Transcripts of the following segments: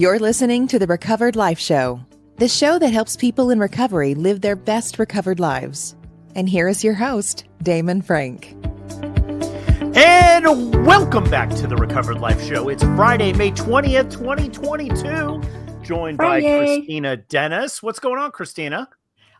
You're listening to the Recovered Life Show, the show that helps people in recovery live their best recovered lives. And here is your host, Damon Frank. And welcome back to the Recovered Life Show. It's Friday, May 20th, 2022, joined Friday. by Kristina Dennis. What's going on, Kristina?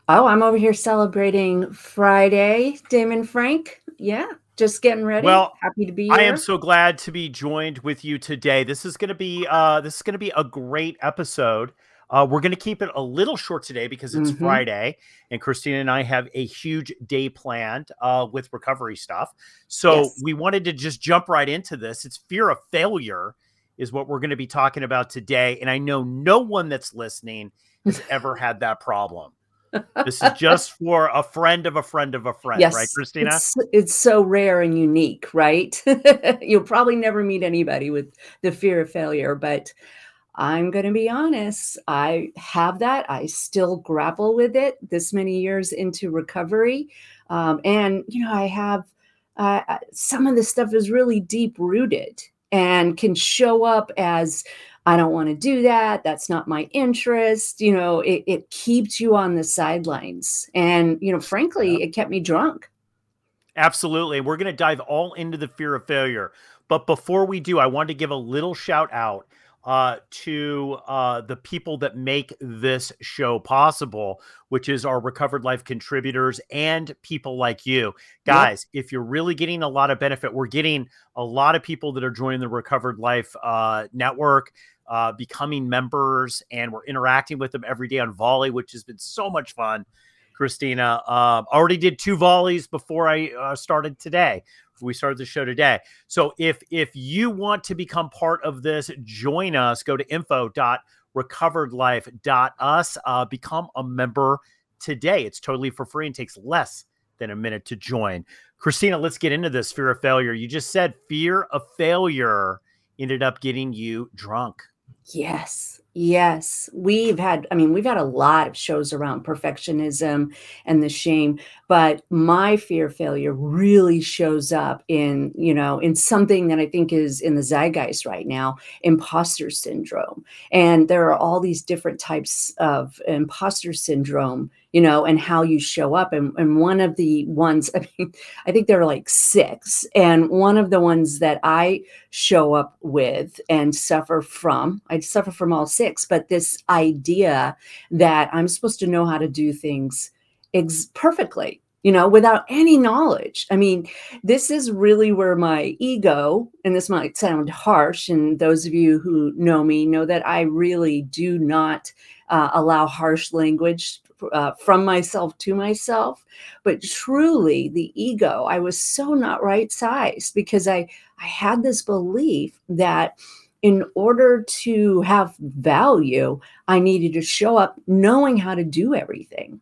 Oh, I'm over here celebrating Friday, Damon Frank. Yeah, just getting ready. Well, happy to be here. I am so glad to be joined with you today. This is going to be uh this is going to be a great episode. Uh, we're going to keep it a little short today because it's mm-hmm. Friday, and Kristina and I have a huge day planned uh, with recovery stuff. So yes. we wanted to just jump right into this. It's fear of failure, is what we're going to be talking about today. And I know no one that's listening has ever had that problem this is just for a friend of a friend of a friend, yes, right, Kristina? It's, it's so rare and unique, right? You'll probably never meet anybody with the fear of failure, but I'm going to be honest. I have that. I still grapple with it this many years into recovery. Um, and, you know, I have uh, uh some of this stuff is really deep rooted and can show up as I don't want to do that. That's not my interest. You know, it, it keeps you on the sidelines. And, you know, frankly, yeah. it kept me drunk. Absolutely. We're going to dive all into the fear of failure. But before we do, I want to give a little shout out uh, to uh, the people that make this show possible, which is our Recovered Life contributors and people like you. Guys, yep. if you're really getting a lot of benefit, we're getting a lot of people that are joining the Recovered Life uh, network uh, becoming members, and we're interacting with them every day on Volley, which has been so much fun. Kristina uh, already did two volleys before I uh, started today. We started the show today. So if if you want to become part of this, join us. Go to info.recoveredlife.us. Uh, become a member today. It's totally for free and takes less than a minute to join. Kristina, let's get into this fear of failure. You just said fear of failure ended up getting you drunk. Yes. Yes, we've had, I mean, we've had a lot of shows around perfectionism and the shame, but my fear of failure really shows up in, you know, in something that I think is in the zeitgeist right now imposter syndrome. And there are all these different types of imposter syndrome you know, and how you show up. And, and one of the ones, I mean, I think there are like six. And one of the ones that I show up with and suffer from, I suffer from all six, but this idea that I'm supposed to know how to do things ex- perfectly you know, without any knowledge. I mean, this is really where my ego, and this might sound harsh, and those of you who know me know that I really do not uh, allow harsh language uh, from myself to myself but truly the ego i was so not right sized because i i had this belief that in order to have value i needed to show up knowing how to do everything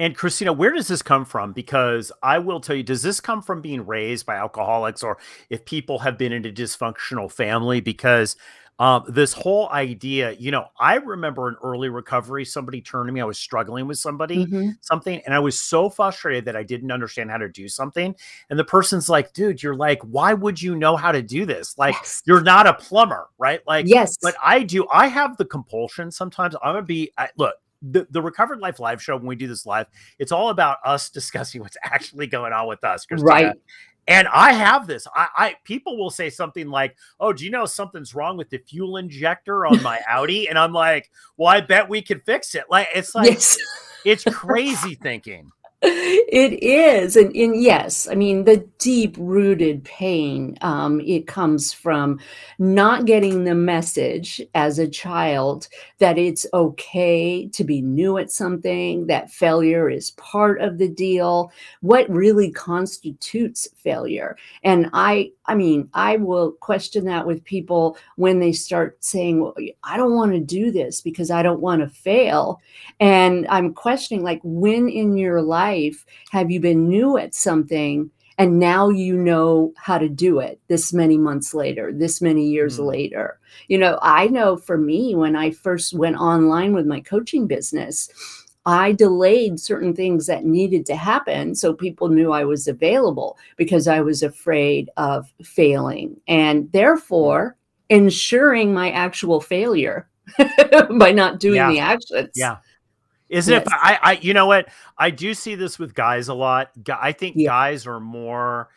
and Kristina, where does this come from? Because I will tell you, does this come from being raised by alcoholics or if people have been in a dysfunctional family? Because um, this whole idea, you know, I remember in early recovery, somebody turned to me. I was struggling with somebody, mm-hmm. something, and I was so frustrated that I didn't understand how to do something. And the person's like, dude, you're like, why would you know how to do this? Like, yes. you're not a plumber, right? Like, yes, but I do. I have the compulsion sometimes. I'm gonna be, I, look, the, the recovered life live show when we do this live it's all about us discussing what's actually going on with us Kristina. right and I have this. I, I, people will say something like, "Oh, do you know something's wrong with the fuel injector on my Audi?" And I'm like, "Well, I bet we could fix it." Like it's like yes. it's crazy thinking it is and, and, yes i mean the deep rooted pain um, it comes from not getting the message as a child that it's okay to be new at something that failure is part of the deal. What really constitutes failure? And i i mean i will question that with people when they start saying well i don't want to do this because i don't want to fail. And i'm questioning like when in your life life have you been new at something and now you know how to do it this many months later this many years mm. later you know i know for me when i first went online with my coaching business i delayed certain things that needed to happen so people knew i was available because i was afraid of failing and therefore ensuring my actual failure by not doing Yeah. the actions. Yeah. Isn't it? I, I, you know what? I do see this with guys a lot. I think Yeah. guys are more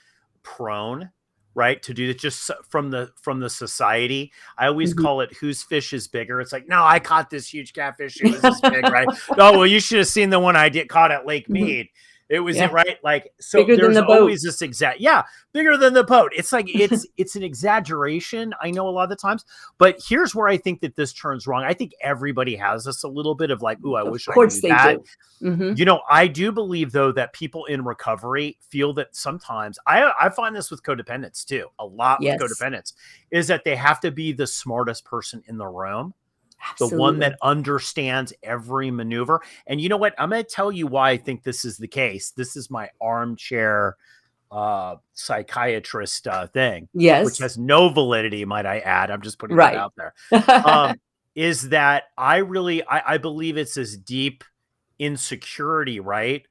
prone, right, to do it just from the from the society. I always Mhm. call it whose fish is bigger. It's like, no, I caught this huge catfish. It was this big, right? Oh, well, you should have seen the one I did caught at Lake Mhm. Mead. It was Yeah. it, right? Like so Bigger there's the boat. always this exact yeah, bigger than the boat. It's like it's it's an exaggeration. I know a lot of the times, but here's where I think that this turns wrong. I think everybody has this a little bit of like, ooh, I Of wish I they knew that. do. Mhm. You know, I do believe though that people in recovery feel that sometimes I I find this with codependents too, a lot Yes. with codependents, is that they have to be the smartest person in the room the one that understands every maneuver. And you know what? I'm going to tell you why I think this is the case. This is my armchair uh psychiatrist uh thing, yes. which has no validity, might I add. I'm just putting Right. it out there. Um, is that I really I, I believe it's this deep insecurity, right?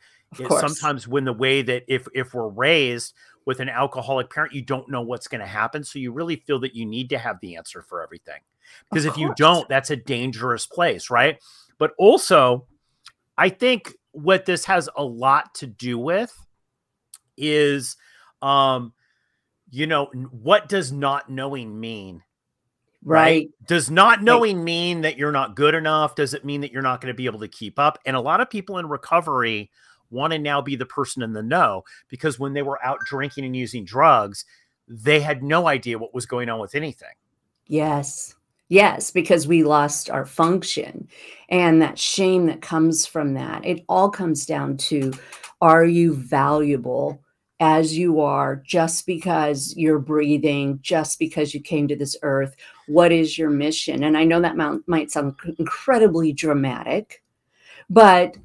sometimes when the way that if if we're raised with an alcoholic parent, you don't know what's going to happen, so you really feel that you need to have the answer for everything. Because if you don't, that's a dangerous place, right? But also, I think what this has a lot to do with is um you know what does not knowing mean right. does not knowing mean that you're not good enough? Does it mean that you're not going to be able to keep up? And a lot of people in recovery want to now be the person in the know because when they were out drinking and using drugs, they had no idea what was going on with anything. Yes. Yes, because we lost our function and that shame that comes from that. It all comes down to are you valuable as you are just because you're breathing, just because you came to this earth? What is your mission? And I know that might, sound incredibly dramatic, but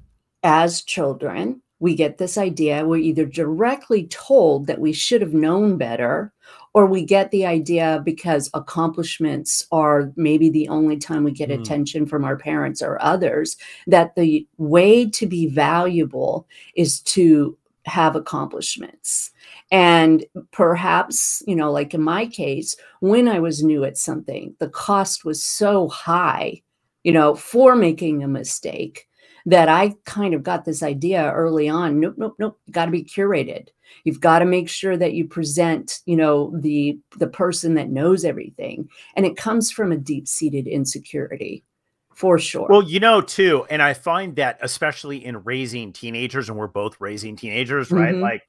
as children, we get this idea. We're either directly told that we should have known better, or we get the idea because accomplishments are maybe the only time we get Mm. attention from our parents or others, that the way to be valuable is to have accomplishments. And perhaps, you know, like in my case, when I was new at something, the cost was so high, you know, for making a mistake that I kind of got this idea early on. Nope, nope, nope. Got to be curated. You've got to make sure that you present, you know, the the person that knows everything, and it comes from a deep seated insecurity, for sure. Well, you know, too, and I find that especially in raising teenagers, and we're both raising teenagers, right? Mhm. Like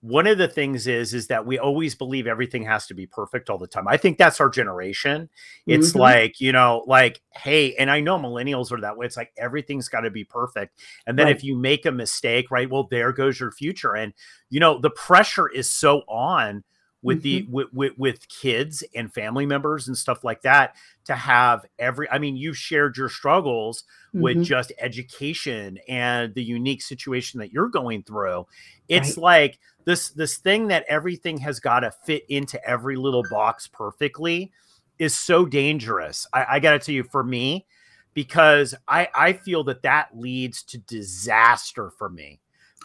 one of the things is is that we always believe everything has to be perfect all the time. I think that's our generation. It's Mhm. like, you know, like, hey, and I know millennials are that way. It's like everything's got to be perfect. And then Right. if you make a mistake, right, well, there goes your future. And you know, the pressure is so on with the Mm-hmm. with, with with kids and family members and stuff like that to have every i mean you've shared your struggles with Mhm. just education and the unique situation that you're going through it's like this this thing that everything has got to fit into every little box perfectly is so dangerous i, I gotta tell you for me because i i feel that that leads to disaster for me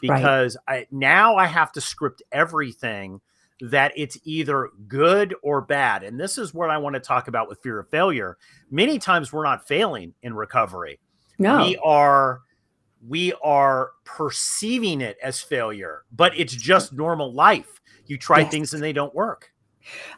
Right. because i now i have to script everything that it's either good or bad and this is what i want to talk about with fear of failure. Many times we're not failing in recovery. No, we are we are perceiving it as failure but it's just normal life. You try Yes. things and they don't work.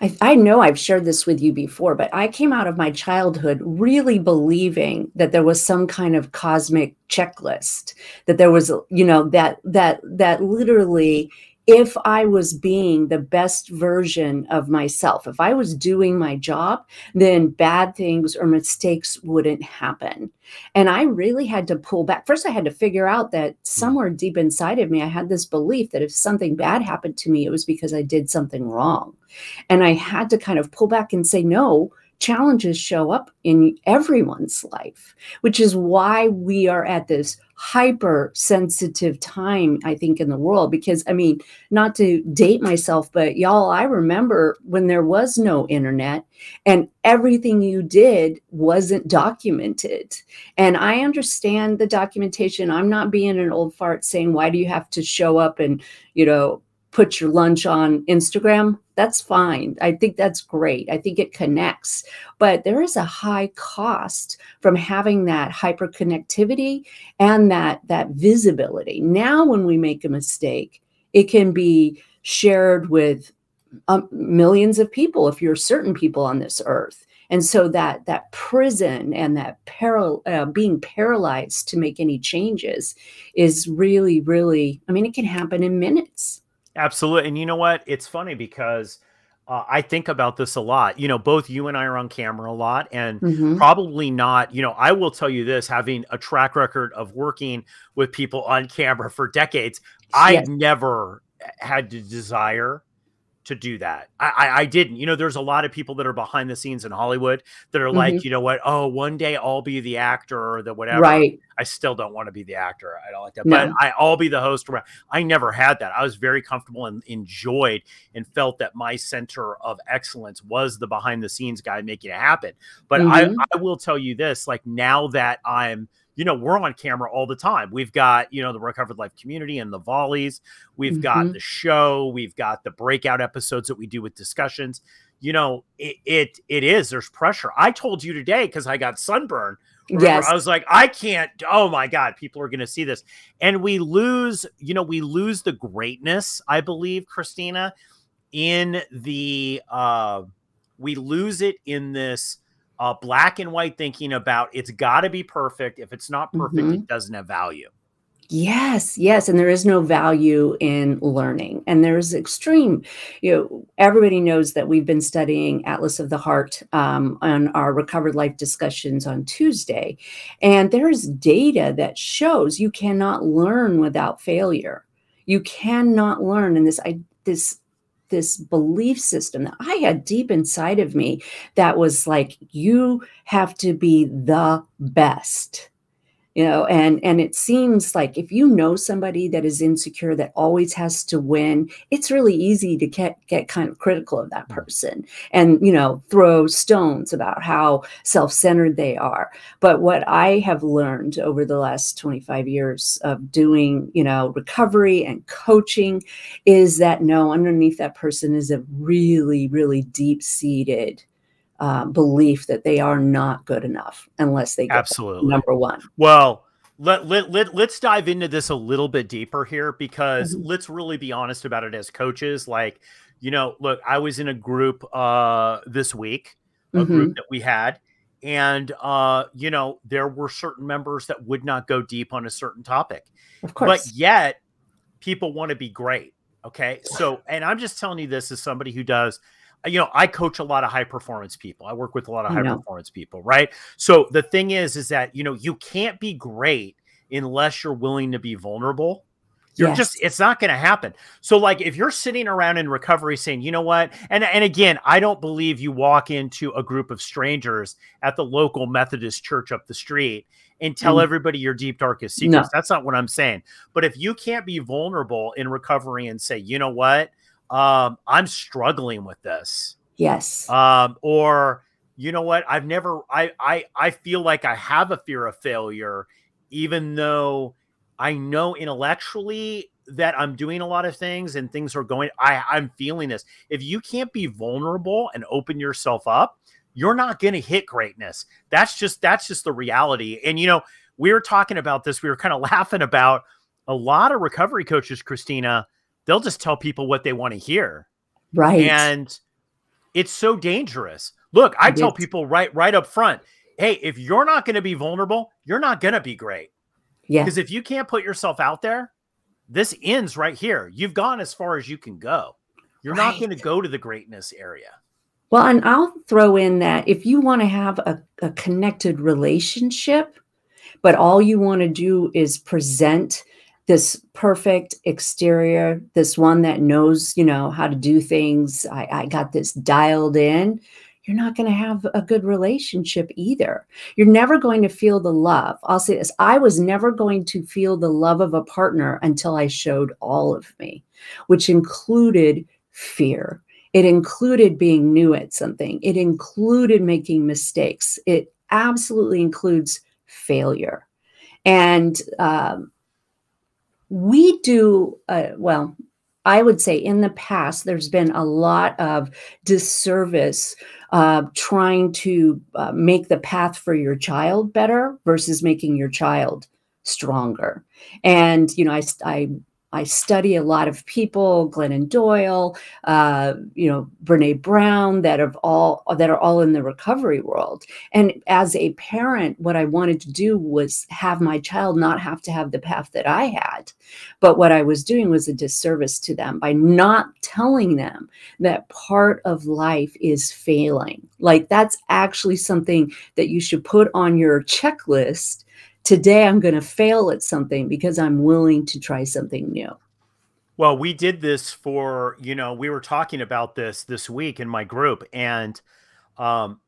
I, I know I've shared this with you before, but I came out of my childhood really believing that there was some kind of cosmic checklist, that there was, you know, that that that literally if I was being the best version of myself, if I was doing my job, then bad things or mistakes wouldn't happen. And I really had to pull back. First, I had to figure out that somewhere deep inside of me, I had this belief that if something bad happened to me, it was because I did something wrong. And I had to kind of pull back and say, no, challenges show up in everyone's life, which is why we are at this hypersensitive time, I think, in the world. Because, I mean, not to date myself, but y'all, I remember when there was no internet and everything you did wasn't documented. And I understand the documentation. I'm not being an old fart saying, why do you have to show up and, you know, put your lunch on Instagram, that's fine. I think that's great. I think it connects. But there is a high cost from having that hyperconnectivity and that that visibility. Now when we make a mistake, it can be shared with um, millions of people if you're certain people on this earth and so that that prison and that uh, being paralyzed to make any changes is really really i mean it can happen in minutes absolutely and you know what it's funny because uh, I think about this a lot. You know, both you and I are on camera a lot, and mm-hmm. probably not. You know, I will tell you this having a track record of working with people on camera for decades, I yes. never had to desire to do that. I, I, I, didn't. You know, there's a lot of people that are behind the scenes in Hollywood that are mm-hmm. like, you know what? Oh, one day I'll be the actor or the whatever. Right. I still don't want to be the actor. I don't like that. No. But I, I'll be the host. I never had that. I was very comfortable and enjoyed and felt that my center of excellence was the behind the scenes guy making it happen. But mm-hmm. I, I will tell you this: like now that I'm you know, we're on camera all the time. We've got, you know, the Recovered Life community and the volleys. We've mm-hmm. got the show. We've got the breakout episodes that we do with discussions. You know, it it, it is. There's pressure. I told you today because I got sunburn. Remember, yes. I was like, I can't. Oh my God, people are going to see this. And we lose, you know, we lose the greatness, I believe, Kristina, in the, uh, we lose it in this uh, black and white thinking about it's got to be perfect. If it's not perfect, mm-hmm. it doesn't have value. Yes, yes, and there is no value in learning. And there's extreme, you know, everybody knows that we've been studying Atlas of the Heart um, on our recovered life discussions on Tuesday. And there's data that shows you cannot learn without failure. You cannot learn. And this I this this belief system that I had deep inside of me that was like, you have to be the best you know and and it seems like if you know somebody that is insecure that always has to win it's really easy to get get kind of critical of that mm. person and you know throw stones about how self-centered they are but what i have learned over the last 25 years of doing you know recovery and coaching is that no underneath that person is a really really deep seated uh, belief that they are not good enough unless they get absolutely number one. Well, let, let, let, let's dive into this a little bit deeper here because mm-hmm. let's really be honest about it as coaches. Like, you know, look, I was in a group uh, this week, a mm-hmm. group that we had, and uh, you know, there were certain members that would not go deep on a certain topic. Of course. But yet people want to be great. Okay. So, and I'm just telling you this as somebody who does you know, I coach a lot of high performance people. I work with a lot of high performance people, right? So the thing is, is that, you know, you can't be great unless you're willing to be vulnerable. You're yes. just it's not going to happen. So like if you're sitting around in recovery saying, "You know what?" And and again, I don't believe you walk into a group of strangers at the local Methodist church up the street and tell mm. everybody your deep darkest secrets. No. That's not what I'm saying. But if you can't be vulnerable in recovery and say, "You know what?" Um, I'm struggling with this. Yes. Um, or you know what? I've never I I I feel like I have a fear of failure, even though I know intellectually that I'm doing a lot of things and things are going. I I'm feeling this. If you can't be vulnerable and open yourself up, you're not going to hit greatness. That's just that's just the reality. And you know, we were talking about this. We were kind of laughing about a lot of recovery coaches, Kristina they'll just tell people what they want to hear. Right. And it's so dangerous. Look, I it tell is. people right right up front, hey, if you're not going to be vulnerable, you're not going to be great. Yeah. Because if you can't put yourself out there, this ends right here. You've gone as far as you can go. You're right. not going to go to the greatness area. Well, and I'll throw in that if you want to have a, a connected relationship, but all you want to do is present this perfect exterior, this one that knows, you know, how to do things. I, I got this dialed in. You're not going to have a good relationship either. You're never going to feel the love. I'll say this I was never going to feel the love of a partner until I showed all of me, which included fear. It included being new at something. It included making mistakes. It absolutely includes failure. And um, we do uh, well I would say in the past, there's been a lot of disservice uh, trying to uh, make the path for your child better versus making your child stronger. And, you know, I, I I study a lot of people, Glennon Doyle, uh, you know, Brene Brown, that have all that are all in the recovery world. And as a parent, what I wanted to do was have my child not have to have the path that I had. But what I was doing was a disservice to them by not telling them that part of life is failing. Like that's actually something that you should put on your checklist today I'm going to fail at something because I'm willing to try something new. Well, we did this for, you know, we were talking about this this week in my group and um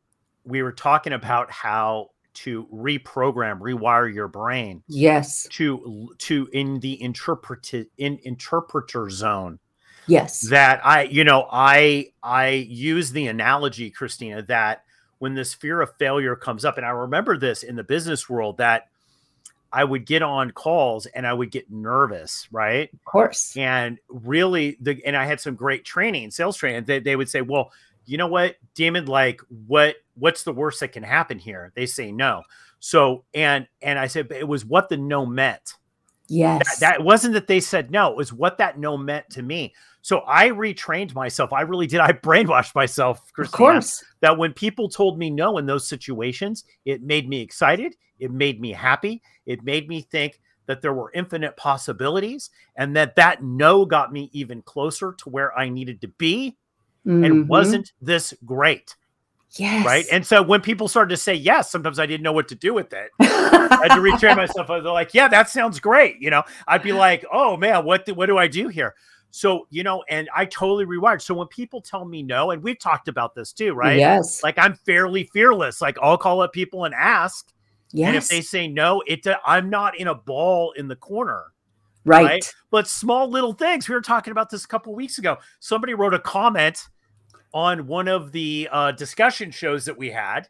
we were talking about how to reprogram, rewire your brain. Yes. To to in the interpreted in interpreter zone. Yes. That I, you know, I I use the analogy, Kristina, that when this fear of failure comes up, and I remember this in the business world that I would get on calls and I would get nervous, right? Of course. And really the and I had some great training, sales training. They, they would say, Well, you know what, Damon, like what what's the worst that can happen here? They say no. So and and I said, it was what the no meant. Yes. That, that wasn't that they said no, it was what that no meant to me. So I retrained myself. I really did. I brainwashed myself, Kristina, of course. that when people told me no in those situations, it made me excited. It made me happy. It made me think that there were infinite possibilities and that that no got me even closer to where I needed to be mm-hmm. and wasn't this great. Yes. Right. And so when people started to say yes, sometimes I didn't know what to do with it. I had to retrain myself. I was like, yeah, that sounds great. You know, I'd be like, oh man, what, what do I do here? So, you know, and I totally rewired. So when people tell me no, and we've talked about this too, right? Yes. Like I'm fairly fearless. Like I'll call up people and ask. Yes. And if they say no, it I'm not in a ball in the corner. Right. right. But small little things. We were talking about this a couple weeks ago. Somebody wrote a comment on one of the uh, discussion shows that we had.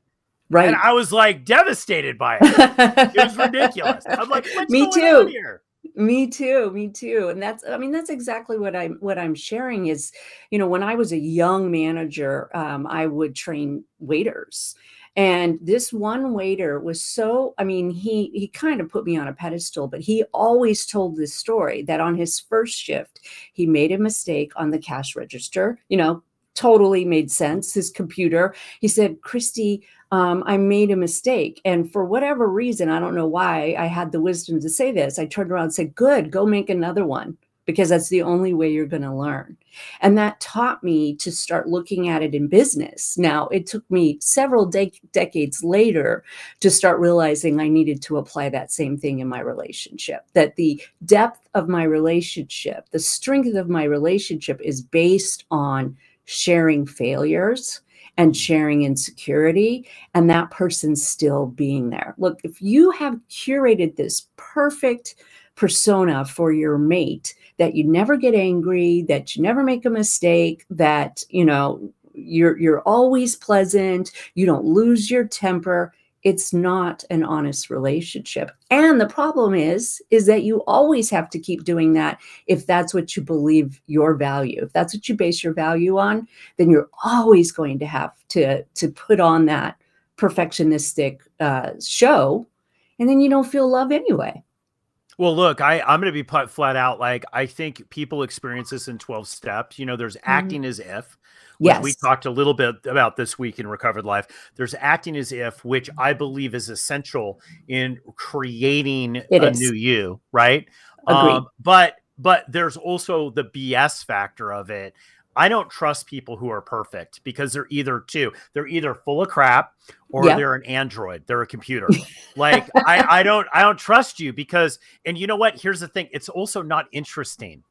Right. And I was like devastated by it. it was ridiculous. I'm like, me too. Me too. Me too. And that's, I mean, that's exactly what I'm, what I'm sharing is, you know, when I was a young manager, um, I would train waiters and this one waiter was so, I mean, he he kind of put me on a pedestal, but he always told this story that on his first shift, he made a mistake on the cash register, you know, totally made sense. His computer, he said, Christy, um, I made a mistake. And for whatever reason, I don't know why I had the wisdom to say this. I turned around and said, Good, go make another one because that's the only way you're going to learn. And that taught me to start looking at it in business. Now, it took me several de- decades later to start realizing I needed to apply that same thing in my relationship, that the depth of my relationship, the strength of my relationship is based on sharing failures and sharing insecurity and that person still being there. Look, if you have curated this perfect persona for your mate that you never get angry, that you never make a mistake, that, you know, you're you're always pleasant, you don't lose your temper, it's not an honest relationship. And the problem is is that you always have to keep doing that if that's what you believe your value. If that's what you base your value on, then you're always going to have to to put on that perfectionistic uh, show and then you don't feel love anyway. Well, look, I I'm going to be flat out. Like I think people experience this in 12 steps. You know, there's mm-hmm. acting as if. Yes. We talked a little bit about this week in Recovered Life. There's acting as if, which I believe is essential in creating it a is. new you, right? Agreed. Um, but but there's also the BS factor of it. I don't trust people who are perfect because they're either two, they're either full of crap or yeah. they're an android, they're a computer. like I, I don't I don't trust you because and you know what? Here's the thing, it's also not interesting.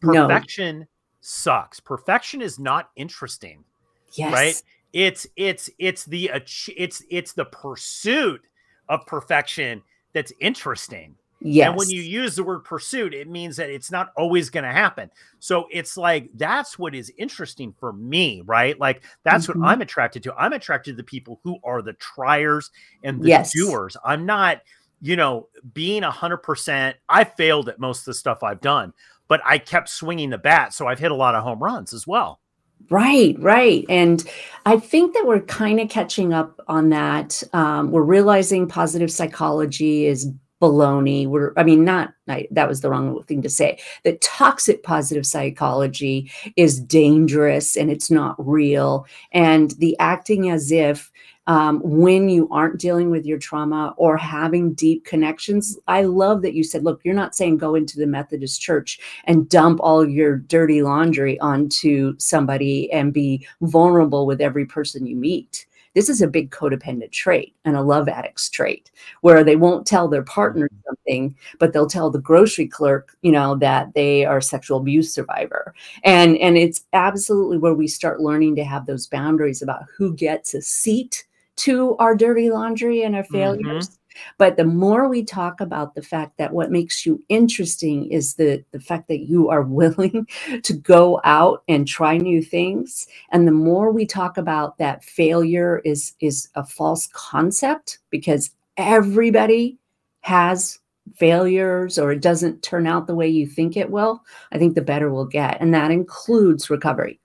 Perfection no. sucks. Perfection is not interesting. Yes. Right? It's it's it's the it's it's the pursuit of perfection that's interesting. Yes. And when you use the word pursuit, it means that it's not always going to happen. So it's like that's what is interesting for me, right? Like that's mm-hmm. what I'm attracted to. I'm attracted to the people who are the triers and the yes. doers. I'm not, you know, being a hundred percent. I failed at most of the stuff I've done, but I kept swinging the bat. So I've hit a lot of home runs as well. Right, right. And I think that we're kind of catching up on that. Um, we're realizing positive psychology is baloney. We're, I mean, not I, that was the wrong thing to say. That toxic positive psychology is dangerous and it's not real. And the acting as if um, when you aren't dealing with your trauma or having deep connections. I love that you said, look, you're not saying go into the Methodist church and dump all your dirty laundry onto somebody and be vulnerable with every person you meet. This is a big codependent trait and a love addict's trait where they won't tell their partner mm-hmm. something, but they'll tell the grocery clerk, you know, that they are a sexual abuse survivor. And and it's absolutely where we start learning to have those boundaries about who gets a seat to our dirty laundry and our mm-hmm. failures. Mm-hmm. But the more we talk about the fact that what makes you interesting is the, the fact that you are willing to go out and try new things. And the more we talk about that failure is, is a false concept because everybody has failures or it doesn't turn out the way you think it will, I think the better we'll get. And that includes recovery.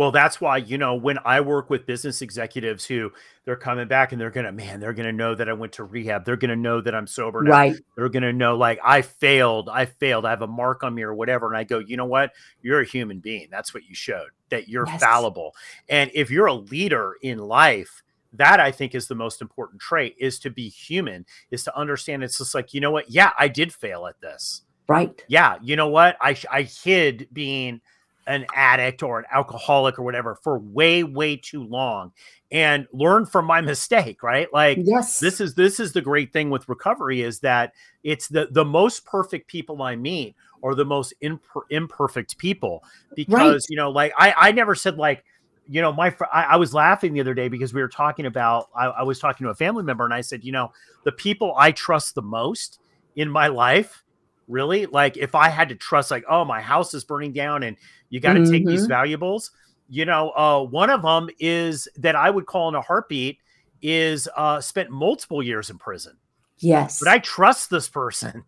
Well, that's why, you know, when I work with business executives who they're coming back and they're going to, man, they're going to know that I went to rehab. They're going to know that I'm sober now. Right. They're going to know, like, I failed. I failed. I have a mark on me or whatever. And I go, you know what? You're a human being. That's what you showed, that you're yes. fallible. And if you're a leader in life, that I think is the most important trait is to be human, is to understand it's just like, you know what? Yeah, I did fail at this. Right. Yeah. You know what? I, I hid being an addict or an alcoholic or whatever for way way too long and learn from my mistake right like yes this is this is the great thing with recovery is that it's the the most perfect people i meet are the most imper- imperfect people because right. you know like i i never said like you know my fr- I, I, was laughing the other day because we were talking about I, I was talking to a family member and i said you know the people i trust the most in my life really like if i had to trust like oh my house is burning down and you got to mm-hmm. take these mm-hmm. valuables you know uh, one of them is that i would call in a heartbeat is uh, spent multiple years in prison yes but i trust this person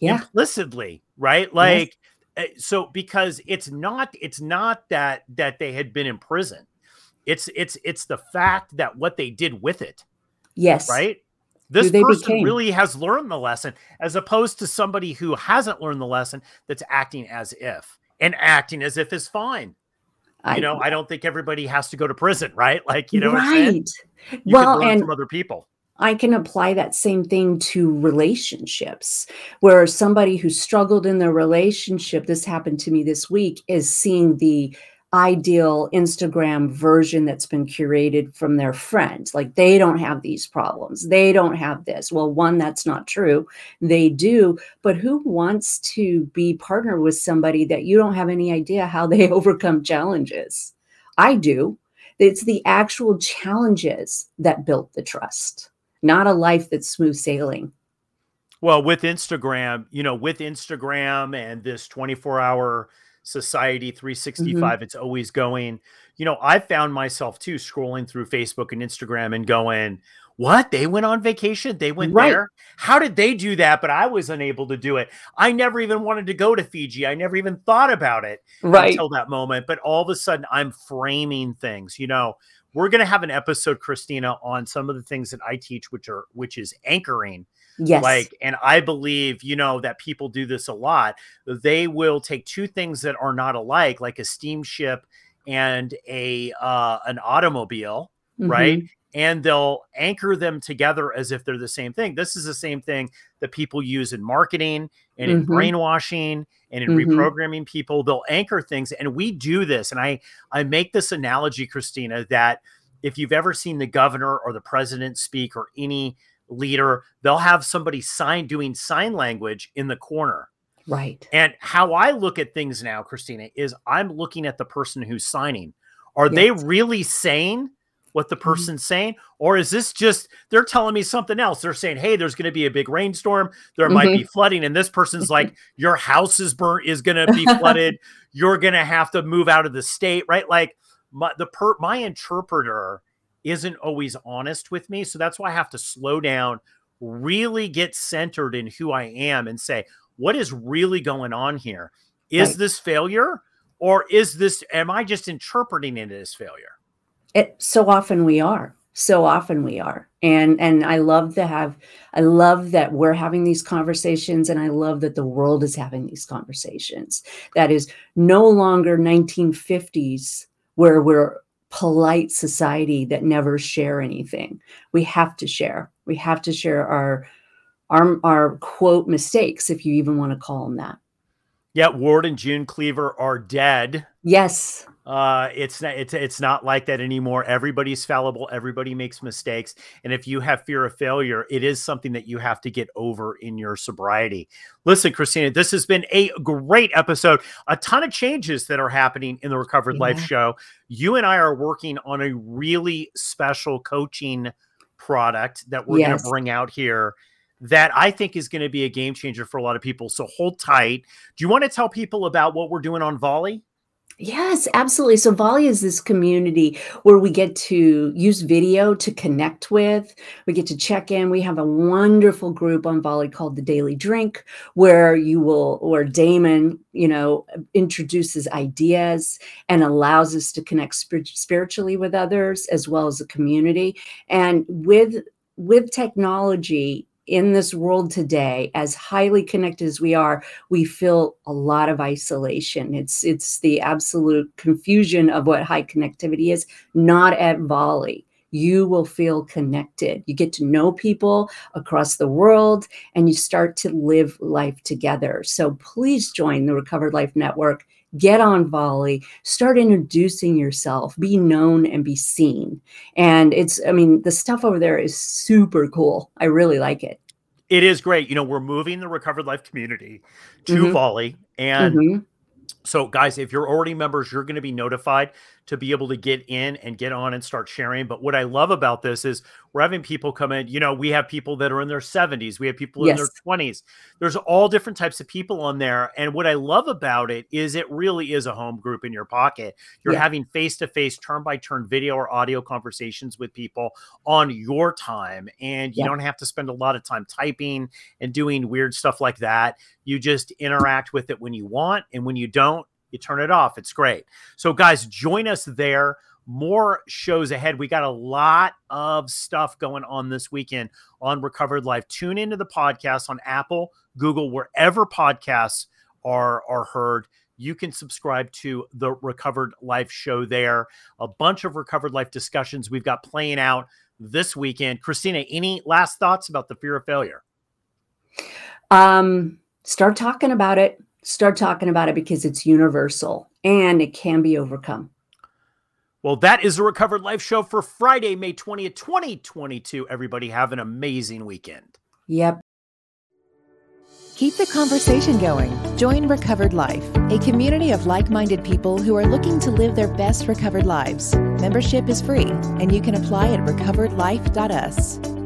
yeah. implicitly right like yes. Eh, so because it's not it's not that that they had been in prison it's it's it's the fact that what they did with it yes right this person became. really has learned the lesson as opposed to somebody who hasn't learned the lesson that's acting as if and acting as if is fine. I, you know, I don't think everybody has to go to prison, right? Like, you know, right. You well, and from other people. I can apply that same thing to relationships where somebody who struggled in their relationship, this happened to me this week, is seeing the ideal Instagram version that's been curated from their friends. Like they don't have these problems. They don't have this. Well, one, that's not true. They do. But who wants to be partnered with somebody that you don't have any idea how they overcome challenges? I do. It's the actual challenges that built the trust, not a life that's smooth sailing. Well, with Instagram, you know, with Instagram and this 24 hour society 365 mm-hmm. it's always going. You know i found myself too scrolling through facebook and instagram and going what? They went on vacation? They went right. there? How did they do that? But i was unable to do it. I never even wanted to go to fiji. I never even thought about it right. until that moment but all of a sudden i'm framing things. You know we're going to have an episode Kristina on some of the things that i teach which are which is anchoring Yes. Like, and I believe, you know, that people do this a lot. They will take two things that are not alike, like a steamship and a uh an automobile, mm-hmm. right? And they'll anchor them together as if they're the same thing. This is the same thing that people use in marketing and in mm-hmm. brainwashing and in mm-hmm. reprogramming people. They'll anchor things. And we do this. And I I make this analogy, Kristina, that if you've ever seen the governor or the president speak or any leader, they'll have somebody sign doing sign language in the corner. Right. And how I look at things now, Kristina, is I'm looking at the person who's signing. Are yes. they really saying what the mm-hmm. person's mm-hmm. saying? Or is this just they're telling me something else? They're saying, hey, there's going to be a big rainstorm. There mm-hmm. might be mm-hmm. flooding. And this person's like, your house is burnt, is going to be flooded. You're going to have to move out of the state, right? Like my, the per, my interpreter isn't always honest with me. So that's why I have to slow down, really get centered in who I am and say, what is really going on here? Is Right. this failure or is this, am I just interpreting it as failure? It so often we are. So often we are. And and I love to have I love that we're having these conversations and I love that the world is having these conversations. That is no longer 1950s where we're polite society that never share anything. We have to share. We have to share our our, our quote mistakes if you even want to call them that. Yet Ward and June Cleaver are dead. Yes. Uh, it's not it's it's not like that anymore. Everybody's fallible. Everybody makes mistakes, and if you have fear of failure, it is something that you have to get over in your sobriety. Listen, Kristina, this has been a great episode. A ton of changes that are happening in the Recovered Life Show. You and I are working on a really special coaching product that we're going to bring out here. That I think is going to be a game changer for a lot of people. So hold tight. Do you want to tell people about what we're doing on Volley? Yes, absolutely. So Volley is this community where we get to use video to connect with. We get to check in. We have a wonderful group on Volley called the Daily Drink, where you will, where Damon, you know, introduces ideas and allows us to connect spir- spiritually with others as well as the community. And with with technology in this world today, as highly connected as we are, we feel a lot of isolation. It's it's the absolute confusion of what high connectivity is, not at volley. You will feel connected. You get to know people across the world and you start to live life together. So please join the Recovered Life Network. Get on volley, start introducing yourself, be known and be seen. And it's, I mean, the stuff over there is super cool. I really like it. It is great. You know, we're moving the Recovered Life community to Mhm. Volley. And Mhm. so, guys, if you're already members, you're going to be notified to be able to get in and get on and start sharing. But what I love about this is we're having people come in. You know, we have people that are in their 70s, we have people in their 20s. There's all different types of people on there. And what I love about it is it really is a home group in your pocket. You're Yeah. having face to face, turn by turn video or audio conversations with people on your time. And you Yeah. don't have to spend a lot of time typing and doing weird stuff like that. You just interact with it when you want. And when you don't, you turn it off. It's great. So, guys, join us there. More shows ahead. We got a lot of stuff going on this weekend on Recovered Life. Tune into the podcast on Apple, Google, wherever podcasts are are heard. You can subscribe to the Recovered Life show there. A bunch of Recovered Life discussions we've got playing out this weekend. Kristina, any last thoughts about the fear of failure? Um, start talking about it. Start talking about it because it's universal and it can be overcome. Well, that is the Recovered Life show for Friday, May 20th, 2022. Everybody have an amazing weekend. Yep. Keep the conversation going. Join Recovered Life, a community of like minded people who are looking to live their best recovered lives. Membership is free, and you can apply at recoveredlife.us.